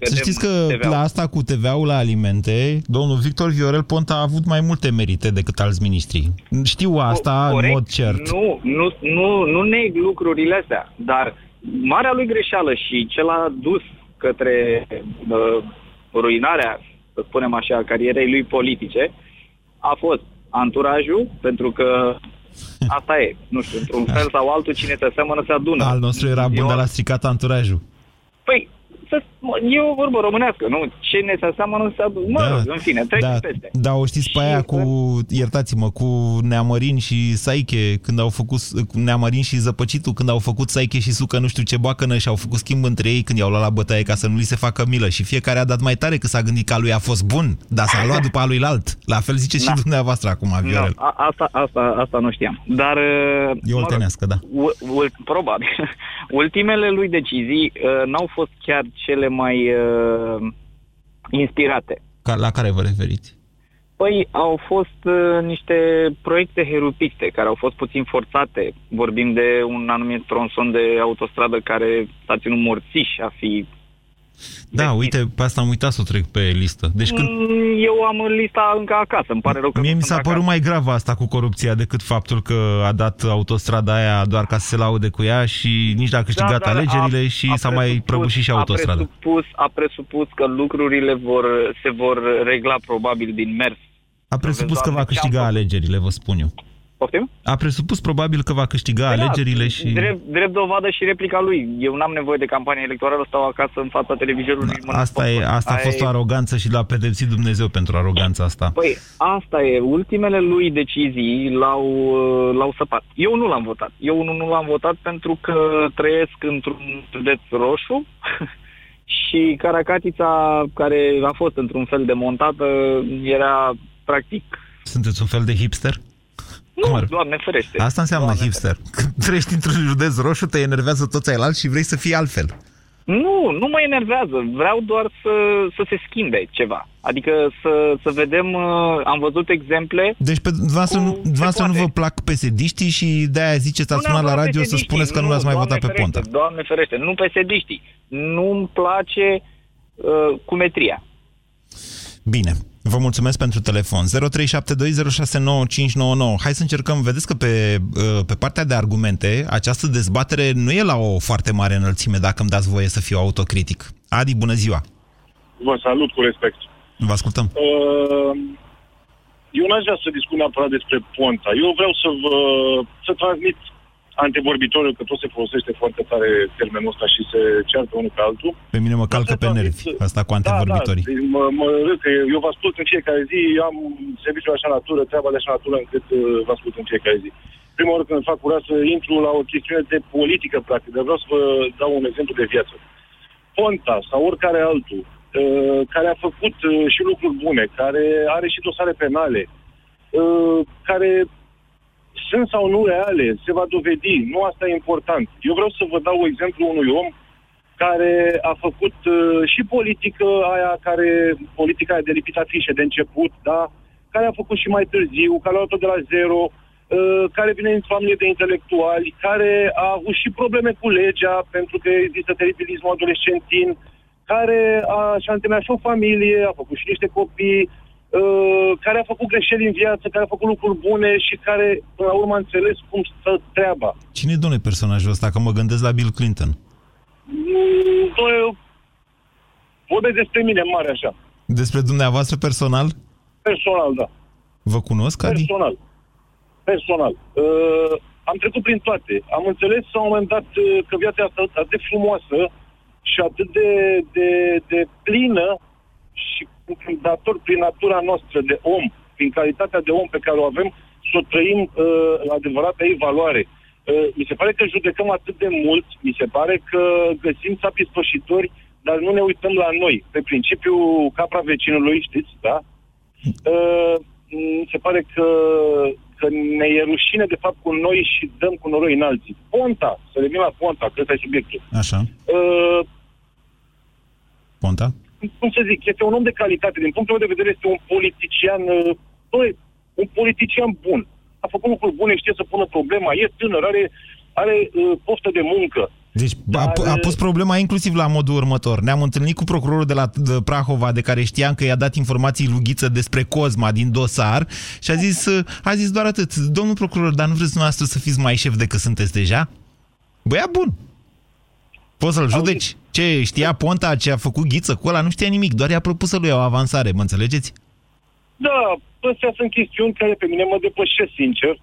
Să știți că la asta cu TVA-ul la alimente, domnul Victor Viorel Ponta a avut mai multe merite decât alți miniștri. Știu asta în mod cert. Nu, nu, nu, nu neg lucrurile astea, dar marea lui greșeală și ce l-a dus către uh, ruinarea, să spunem așa, carierei lui politice, a fost anturajul, pentru că asta e, nu știu, într-un fel sau altul, cine se seamănă se adună. Al nostru era bun, Eu- dar l-a stricat anturajul. Păi, să, e o vorbă românească, nu? Cine se seamănă se adună. Mă rog, în fine, treci da, peste. da, o știți pe aia cu, iertați-mă, cu Neamărin și Saiche, când au făcut, cu Neamărin și Zăpăcitul, când au făcut Saiche și Sucă nu știu ce boacănă și au făcut schimb între ei când i-au luat la bătaie ca să nu li se facă milă și fiecare a dat mai tare că s-a gândit că a lui a fost bun, dar s-a luat după a lui alt. La fel ziceți Da. și dumneavoastră acum, Viorel. Nu, a, asta, asta, asta nu știam. Dar... uh, E oltenească, da. U- ul- probabil. Ultimele lui decizii uh, n-au fost chiar cele mai uh, inspirate. Ca, la care vă referiți? Păi au fost uh, niște proiecte herupiste care au fost puțin forțate. Vorbim de un anumit tronson de autostradă care s-a ținut morțiș a fi... Da, uite, pe asta am uitat să o trec pe listă. Deci când, Mm, Eu am lista încă acasă, îmi pare rău că Mie nu mi sunt s-a părut mai grav asta cu corupția decât faptul că a dat autostrada aia doar ca să se laude cu ea și nici n-a câștigat Da, dar alegerile a- și a s-a mai presupus- prăbușit și autostrada. A presupus, a presupus că lucrurile vor, se vor regla probabil din mers. A presupus că va Doamne, ce-am câștiga făcut? alegerile, vă spun eu. Poftim? A presupus probabil că va câștiga Păi da, alegerile și... Drept, drept dovadă și replica lui. Eu n-am nevoie de campanie electorală, stau acasă în fața televizorului. mănânc Asta, e, popcorn. asta a Aia fost e- o aroganță și l-a pedepsit Dumnezeu pentru aroganța asta. Păi, asta e. Ultimele lui decizii l-au, uh, l-au săpat. Eu nu l-am votat. Eu nu, nu l-am votat pentru că trăiesc într-un județ roșu și Caracatița, care a fost într-un fel demontată, era practic... Sunteți un fel de hipster? Nu, doamne ferește. Asta înseamnă Doamne hipster. Când trăiești într-un județ roșu, te enervează toți ceilalți și vrei să fii altfel. Nu, nu mă enervează. Vreau doar să, să se schimbe ceva. Adică să, să vedem, uh, am văzut exemple... Deci pe dumneavoastră, nu, dumneavoastră nu vă plac pesediștii și de-aia ziceți, ați Nu sunat la neapărat radio să pesediștii, spuneți că nu l-ați mai Doamne votat pe ferește, Ponta. Doamne ferește, nu pesediștii. Nu-mi place uh, cumetria. Bine. Vă mulțumesc pentru telefon. 0372069599. Hai să încercăm. Vedeți că pe, uh, pe partea de argumente, această dezbatere nu e la o foarte mare înălțime, dacă îmi dați voie să fiu autocritic. Adi, bună ziua! Vă salut cu respect. Vă ascultăm. Uh, eu n-aș vrea să discut neapărat despre Ponta. Eu vreau să vă să transmit antevorbitorul, că tot se folosește foarte tare termenul ăsta și se ceartă unul pe altul. Pe mine mă calcă pe nervi, asta cu antevorbitorii. Da, da, mă, mă râd că eu vă ascult în fiecare zi, am serviciul de așa natură, treaba de așa natură, încât uh, vă ascult în fiecare zi. Prima oară când fac curat să intru la o chestiune de politică, practic, dar vreau să vă dau un exemplu de viață. Ponta sau oricare altul, uh, care a făcut uh, și lucruri bune, care are și dosare penale, care sunt sau nu reale, se va dovedi. Nu asta e important. Eu vreau să vă dau exemplu unui om care a făcut uh, și politică aia care, politica aia de lipit afișe de început, da? care a făcut și mai târziu, care a luat-o de la zero, uh, care vine din familie de intelectuali, care a avut și probleme cu legea, pentru că există teribilismul adolescentin, care a, și-a și o familie, a făcut și niște copii, Uh, care a făcut greșeli în viață, care a făcut lucruri bune și care, până la urmă, a înțeles cum stă treaba. Cine e, domnule, personajul ăsta? Că mă gândesc la Bill Clinton. Mm, eu vorbesc despre mine mare, așa. Despre dumneavoastră personal? Personal, da. Vă cunosc, Adi? Personal. Personal. Uh, am trecut prin toate. Am înțeles la un moment dat uh, că viața asta atât de frumoasă și atât de, de, de plină și dator prin natura noastră de om, prin calitatea de om pe care o avem, să o trăim uh, la adevărata ei valoare. Uh, mi se pare că judecăm atât de mult, mi se pare că găsim țapii spășitori, dar nu ne uităm la noi. Pe principiul capra vecinului, știți, da? Uh, mi se pare că, că ne e rușine de fapt cu noi și dăm cu noroi în alții. Ponta, să revin la Ponta, că ăsta e subiectul. Așa. Uh, Ponta? Cum să zic, este un om de calitate. Din punctul meu de vedere, este un politician, uh, un politician bun. A făcut lucruri bune, știe să pună problema, e tânăr, are, are uh, poftă de muncă. Deci a, a pus problema inclusiv la modul următor. Ne-am întâlnit cu procurorul de la de Prahova, de care știam că i-a dat informații lughiță despre Cosma din dosar și a zis, uh, a zis doar atât. Domnul procuror, dar nu vreți dumneavoastră să fiți mai șef decât sunteți deja? Băia bun. Poți să-l judeci? Ce, știa Ponta ce a făcut ghiță cu ăla? Nu știa nimic, doar i-a propus să lui o avansare, mă înțelegeți? Da, astea sunt chestiuni care pe mine mă depășesc, sincer.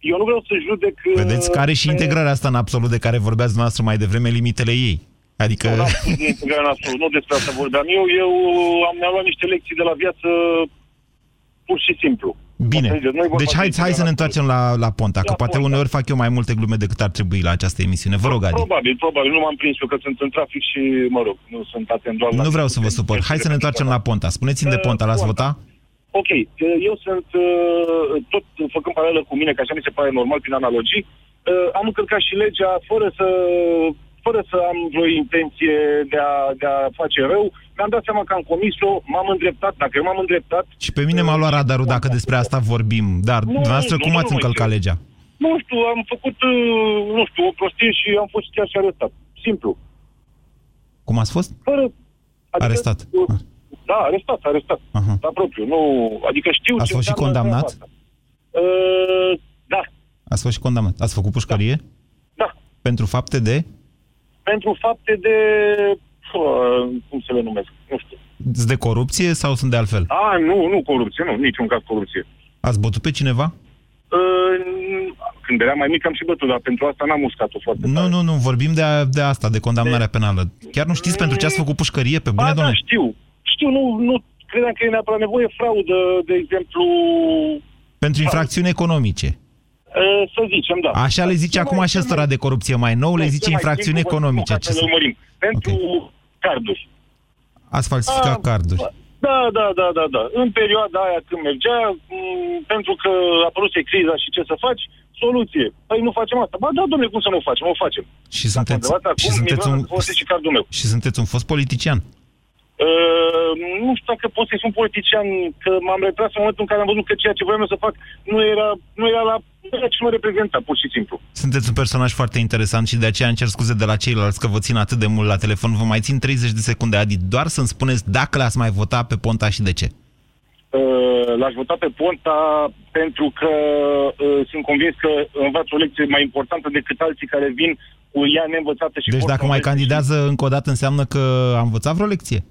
Eu nu vreau să judec... Vedeți, care și integrarea asta în absolut de care vorbeați noastră mai devreme, limitele ei. Adică... Nu, integrarea în absolut, nu despre asta vorbeam. Eu, eu am mi-am luat niște lecții de la viață pur și simplu. Bine. Deci hai, hai să ne întoarcem la, la Ponta, că poate Ponta. uneori fac eu mai multe glume decât ar trebui la această emisiune. Vă rog, Adi. Probabil, probabil. Nu m-am prins eu că sunt în trafic și, mă rog, nu sunt atent doar Nu vreau să vă supăr. Hai să ne întoarcem la Ponta. Spuneți-mi de Ponta, l-ați vota? Ok, eu sunt, uh, tot făcând paralelă cu mine, că așa mi se pare normal prin analogii, uh, am încălcat și legea fără să fără să am vreo intenție de a, de a face rău, mi-am dat seama că am comis-o, m-am îndreptat, dacă eu m-am îndreptat... Și pe mine m-a luat radarul dacă despre asta vorbim, dar nu, dumneavoastră cum nu, ați nu, încălcat legea? Nu știu, am făcut, uh, nu știu, o prostie și am fost chiar și arestat. Simplu. Cum ați fost? Fără, adică, arestat. Uh, da, arestat, arestat. Uh-huh. Da, propriu. Nu, adică știu Ați fost și condamnat? Uh, da. Ați fost și condamnat. Ați făcut pușcărie? Da. da. Pentru fapte de? Pentru fapte de... cum să le numesc? Nu știu. De corupție sau sunt de altfel? A, nu, nu corupție, nu, niciun caz corupție. Ați bătut pe cineva? Uh, când era mai mic am și bătut, dar pentru asta n-am uscat-o foarte Nu, tare. nu, nu, vorbim de, a, de asta, de condamnarea de... penală. Chiar nu știți pentru ce ați făcut pușcărie pe bune, ba, domnule? Da, știu. Știu, nu, nu credeam că e neapărat nevoie fraudă, de exemplu... Pentru infracțiuni economice. Să zicem, da. Așa le zice acum și ăstora de corupție mai nou, le zice infracțiuni economice. Ce să Pentru okay. carduri. Ați falsificat da, carduri. Da, da, da, da, da. În perioada aia când mergea, pentru că a apărut criza și ce să faci, soluție. Păi nu facem asta. Ba da, domnule, cum să nu facem? O facem. Și sunteți, acum, și sunteți un, și cardul meu. Și sunteți un fost politician. Uh, nu știu dacă pot să-i sunt politician, că m-am retras în momentul în care am văzut că ceea ce vreau să fac nu era, nu era la ce mă reprezenta, pur și simplu. Sunteți un personaj foarte interesant și de aceea încerc scuze de la ceilalți că vă țin atât de mult la telefon. Vă mai țin 30 de secunde, Adi, doar să-mi spuneți dacă l-ați mai votat pe Ponta și de ce. Uh, l-aș vota pe Ponta pentru că uh, sunt convins că învață o lecție mai importantă decât alții care vin cu ea neînvățată și Deci dacă mai candidează încă o dată înseamnă că a învățat vreo lecție?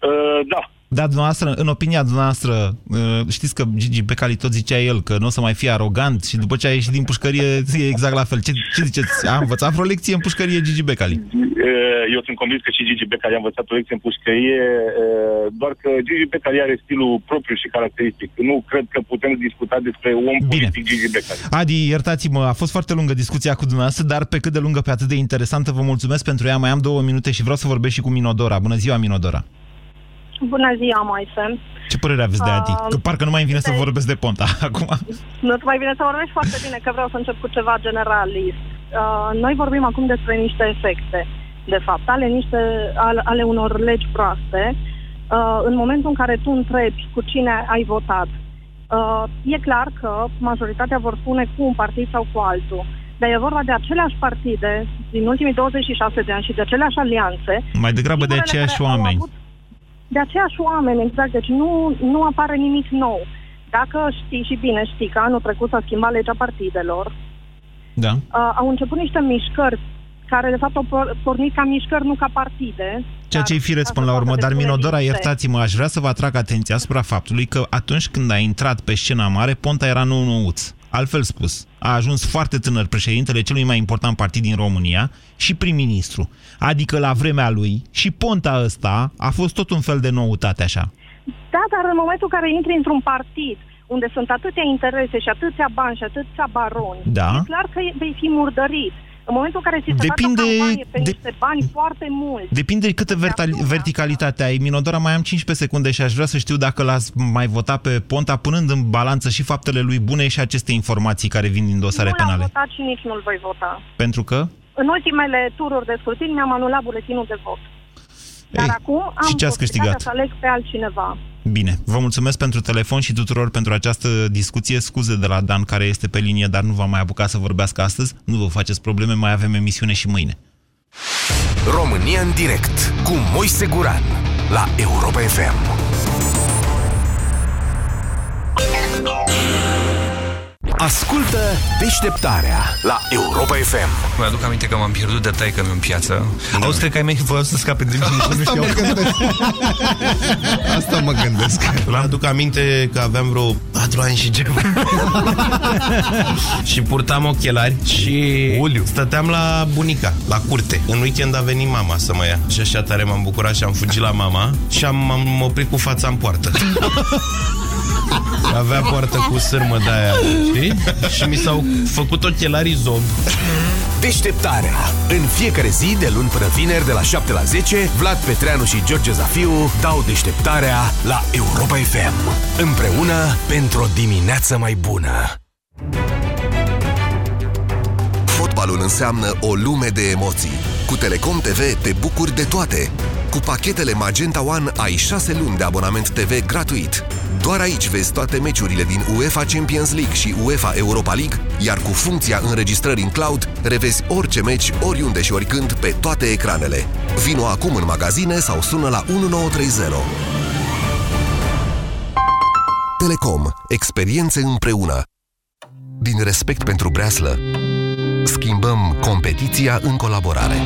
Uh, da. Dar dumneavoastră, în opinia dumneavoastră, uh, știți că Gigi Becali tot zicea el că nu o să mai fie arogant și după ce a ieșit din pușcărie e exact la fel. Ce, ce ziceți? A învățat vreo lecție în pușcărie Gigi Becali? Uh, Eu sunt convins că și Gigi Becali a învățat o lecție în pușcărie, uh, doar că Gigi Becali are stilul propriu și caracteristic. Nu cred că putem discuta despre om politic Gigi Becali. Adi, iertați-mă, a fost foarte lungă discuția cu dumneavoastră, dar pe cât de lungă, pe atât de interesantă, vă mulțumesc pentru ea. Mai am două minute și vreau să vorbesc și cu Minodora. Bună ziua, Minodora! Bună ziua, Moise. Ce părere aveți de Adi? Uh, Că parcă nu mai îmi vine să de- vorbesc de Ponta acum. Nu-ți mai vine să vorbești foarte bine, că vreau să încep cu ceva generalist. Uh, noi vorbim acum despre niște efecte, de fapt, ale, niște, ale, ale unor legi proaste. Uh, în momentul în care tu întrebi cu cine ai votat, uh, e clar că majoritatea vor spune cu un partid sau cu altul. Dar e vorba de aceleași partide din ultimii 26 de ani și de aceleași alianțe. Mai degrabă de Singurele aceiași care au oameni. avut- De aceiași oameni, exact. Deci nu, nu apare nimic nou. Dacă știi și bine știi că anul trecut s-a schimbat legea partidelor, Da. uh, au început niște mișcări care de fapt au por- pornit ca mișcări, nu ca partide. Ceea ce-i fireț până la urmă, dar Minodora, iertați-mă, aș vrea să vă atrag atenția asupra faptului că atunci când a intrat pe scena mare, Ponta era nou nouț. Altfel spus, a ajuns foarte tânăr președintele celui mai important partid din România și prim-ministru. Adică la vremea lui și Ponta ăsta a fost tot un fel de noutate așa. Da, dar în momentul în care intri într-un partid unde sunt atâtea interese și atâția bani și atâția baroni, Da. e clar că e- vei fi murdărit. În momentul în care ți se Depinde face o campanie pe de- niște bani foarte mulți, Depinde de câtă vertali- verticalitate ai. Minodora, mai am 15 secunde și aș vrea să știu dacă l-ați mai votat pe Ponta, punând în balanță și faptele lui bune și aceste informații care vin din dosare nu l-am penale. votat și nici nu-l voi vota. Pentru că? În ultimele tururi de scrutin mi-am anulat buletinul de vot. Dar Ei, acum am și ce ați posibilitatea câștigat? să aleg pe altcineva. Bine, vă mulțumesc pentru telefon și tuturor pentru această discuție. Scuze de la Dan care este pe linie, dar nu va mai apuca să vorbească astăzi. Nu vă faceți probleme, mai avem emisiune și mâine. România în direct cu Moise Guran la Europa FM. Ascultă deșteptarea la Europa FM. Mi-aduc aminte că m-am pierdut de taică în piață. Da. Auzi, cred că ai mei voiau să scape de mine și nu Asta știau. mă gândesc. Asta mă gândesc. Mi-aduc aminte că aveam vreo 4 ani și ceva. și purtam ochelari și Uliu. stăteam la bunica, la curte. În weekend a venit mama să mă ia. Și așa tare m-am bucurat și am fugit la mama și am, am oprit cu fața în poartă. Avea poartă cu sârmă de aia, știi? Și mi s-au făcut ochelarii zob. Deșteptarea. În fiecare zi, de luni până vineri, de la 7 la 10, Vlad Petreanu și George Zafiu dau deșteptarea la Europa FM. Împreună pentru o dimineață mai bună. Fotbalul înseamnă o lume de emoții. Cu Telecom TV te bucuri de toate. Cu pachetele Magenta One ai 6 luni de abonament TV gratuit. Doar aici vezi toate meciurile din UEFA Champions League și UEFA Europa League, iar cu funcția înregistrări în cloud, revezi orice meci, oriunde și oricând, pe toate ecranele. Vino acum în magazine sau sună la 1930. Telecom. Experiențe împreună. Din respect pentru breaslă, schimbăm competiția în colaborare.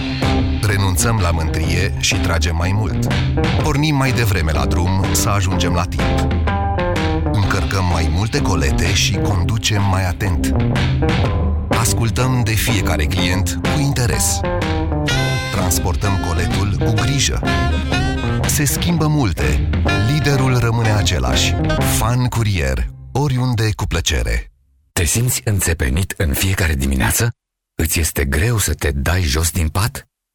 Renunțăm la mândrie și tragem mai mult. Pornim mai devreme la drum să ajungem la timp. Încărcăm mai multe colete și conducem mai atent. Ascultăm de fiecare client cu interes. Transportăm coletul cu grijă. Se schimbă multe. Liderul rămâne același. Fan Curier. Oriunde cu plăcere. Te simți înțepenit în fiecare dimineață? Îți este greu să te dai jos din pat?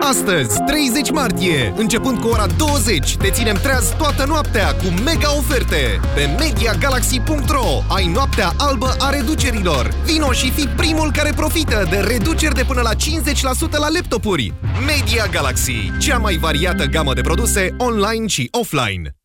Astăzi, 30 martie, începând cu ora 20, te ținem treaz toată noaptea cu mega oferte. Pe MediaGalaxy.ro ai noaptea albă a reducerilor. Vino și fi primul care profită de reduceri de până la 50% la laptopuri. Media Galaxy, cea mai variată gamă de produse online și offline.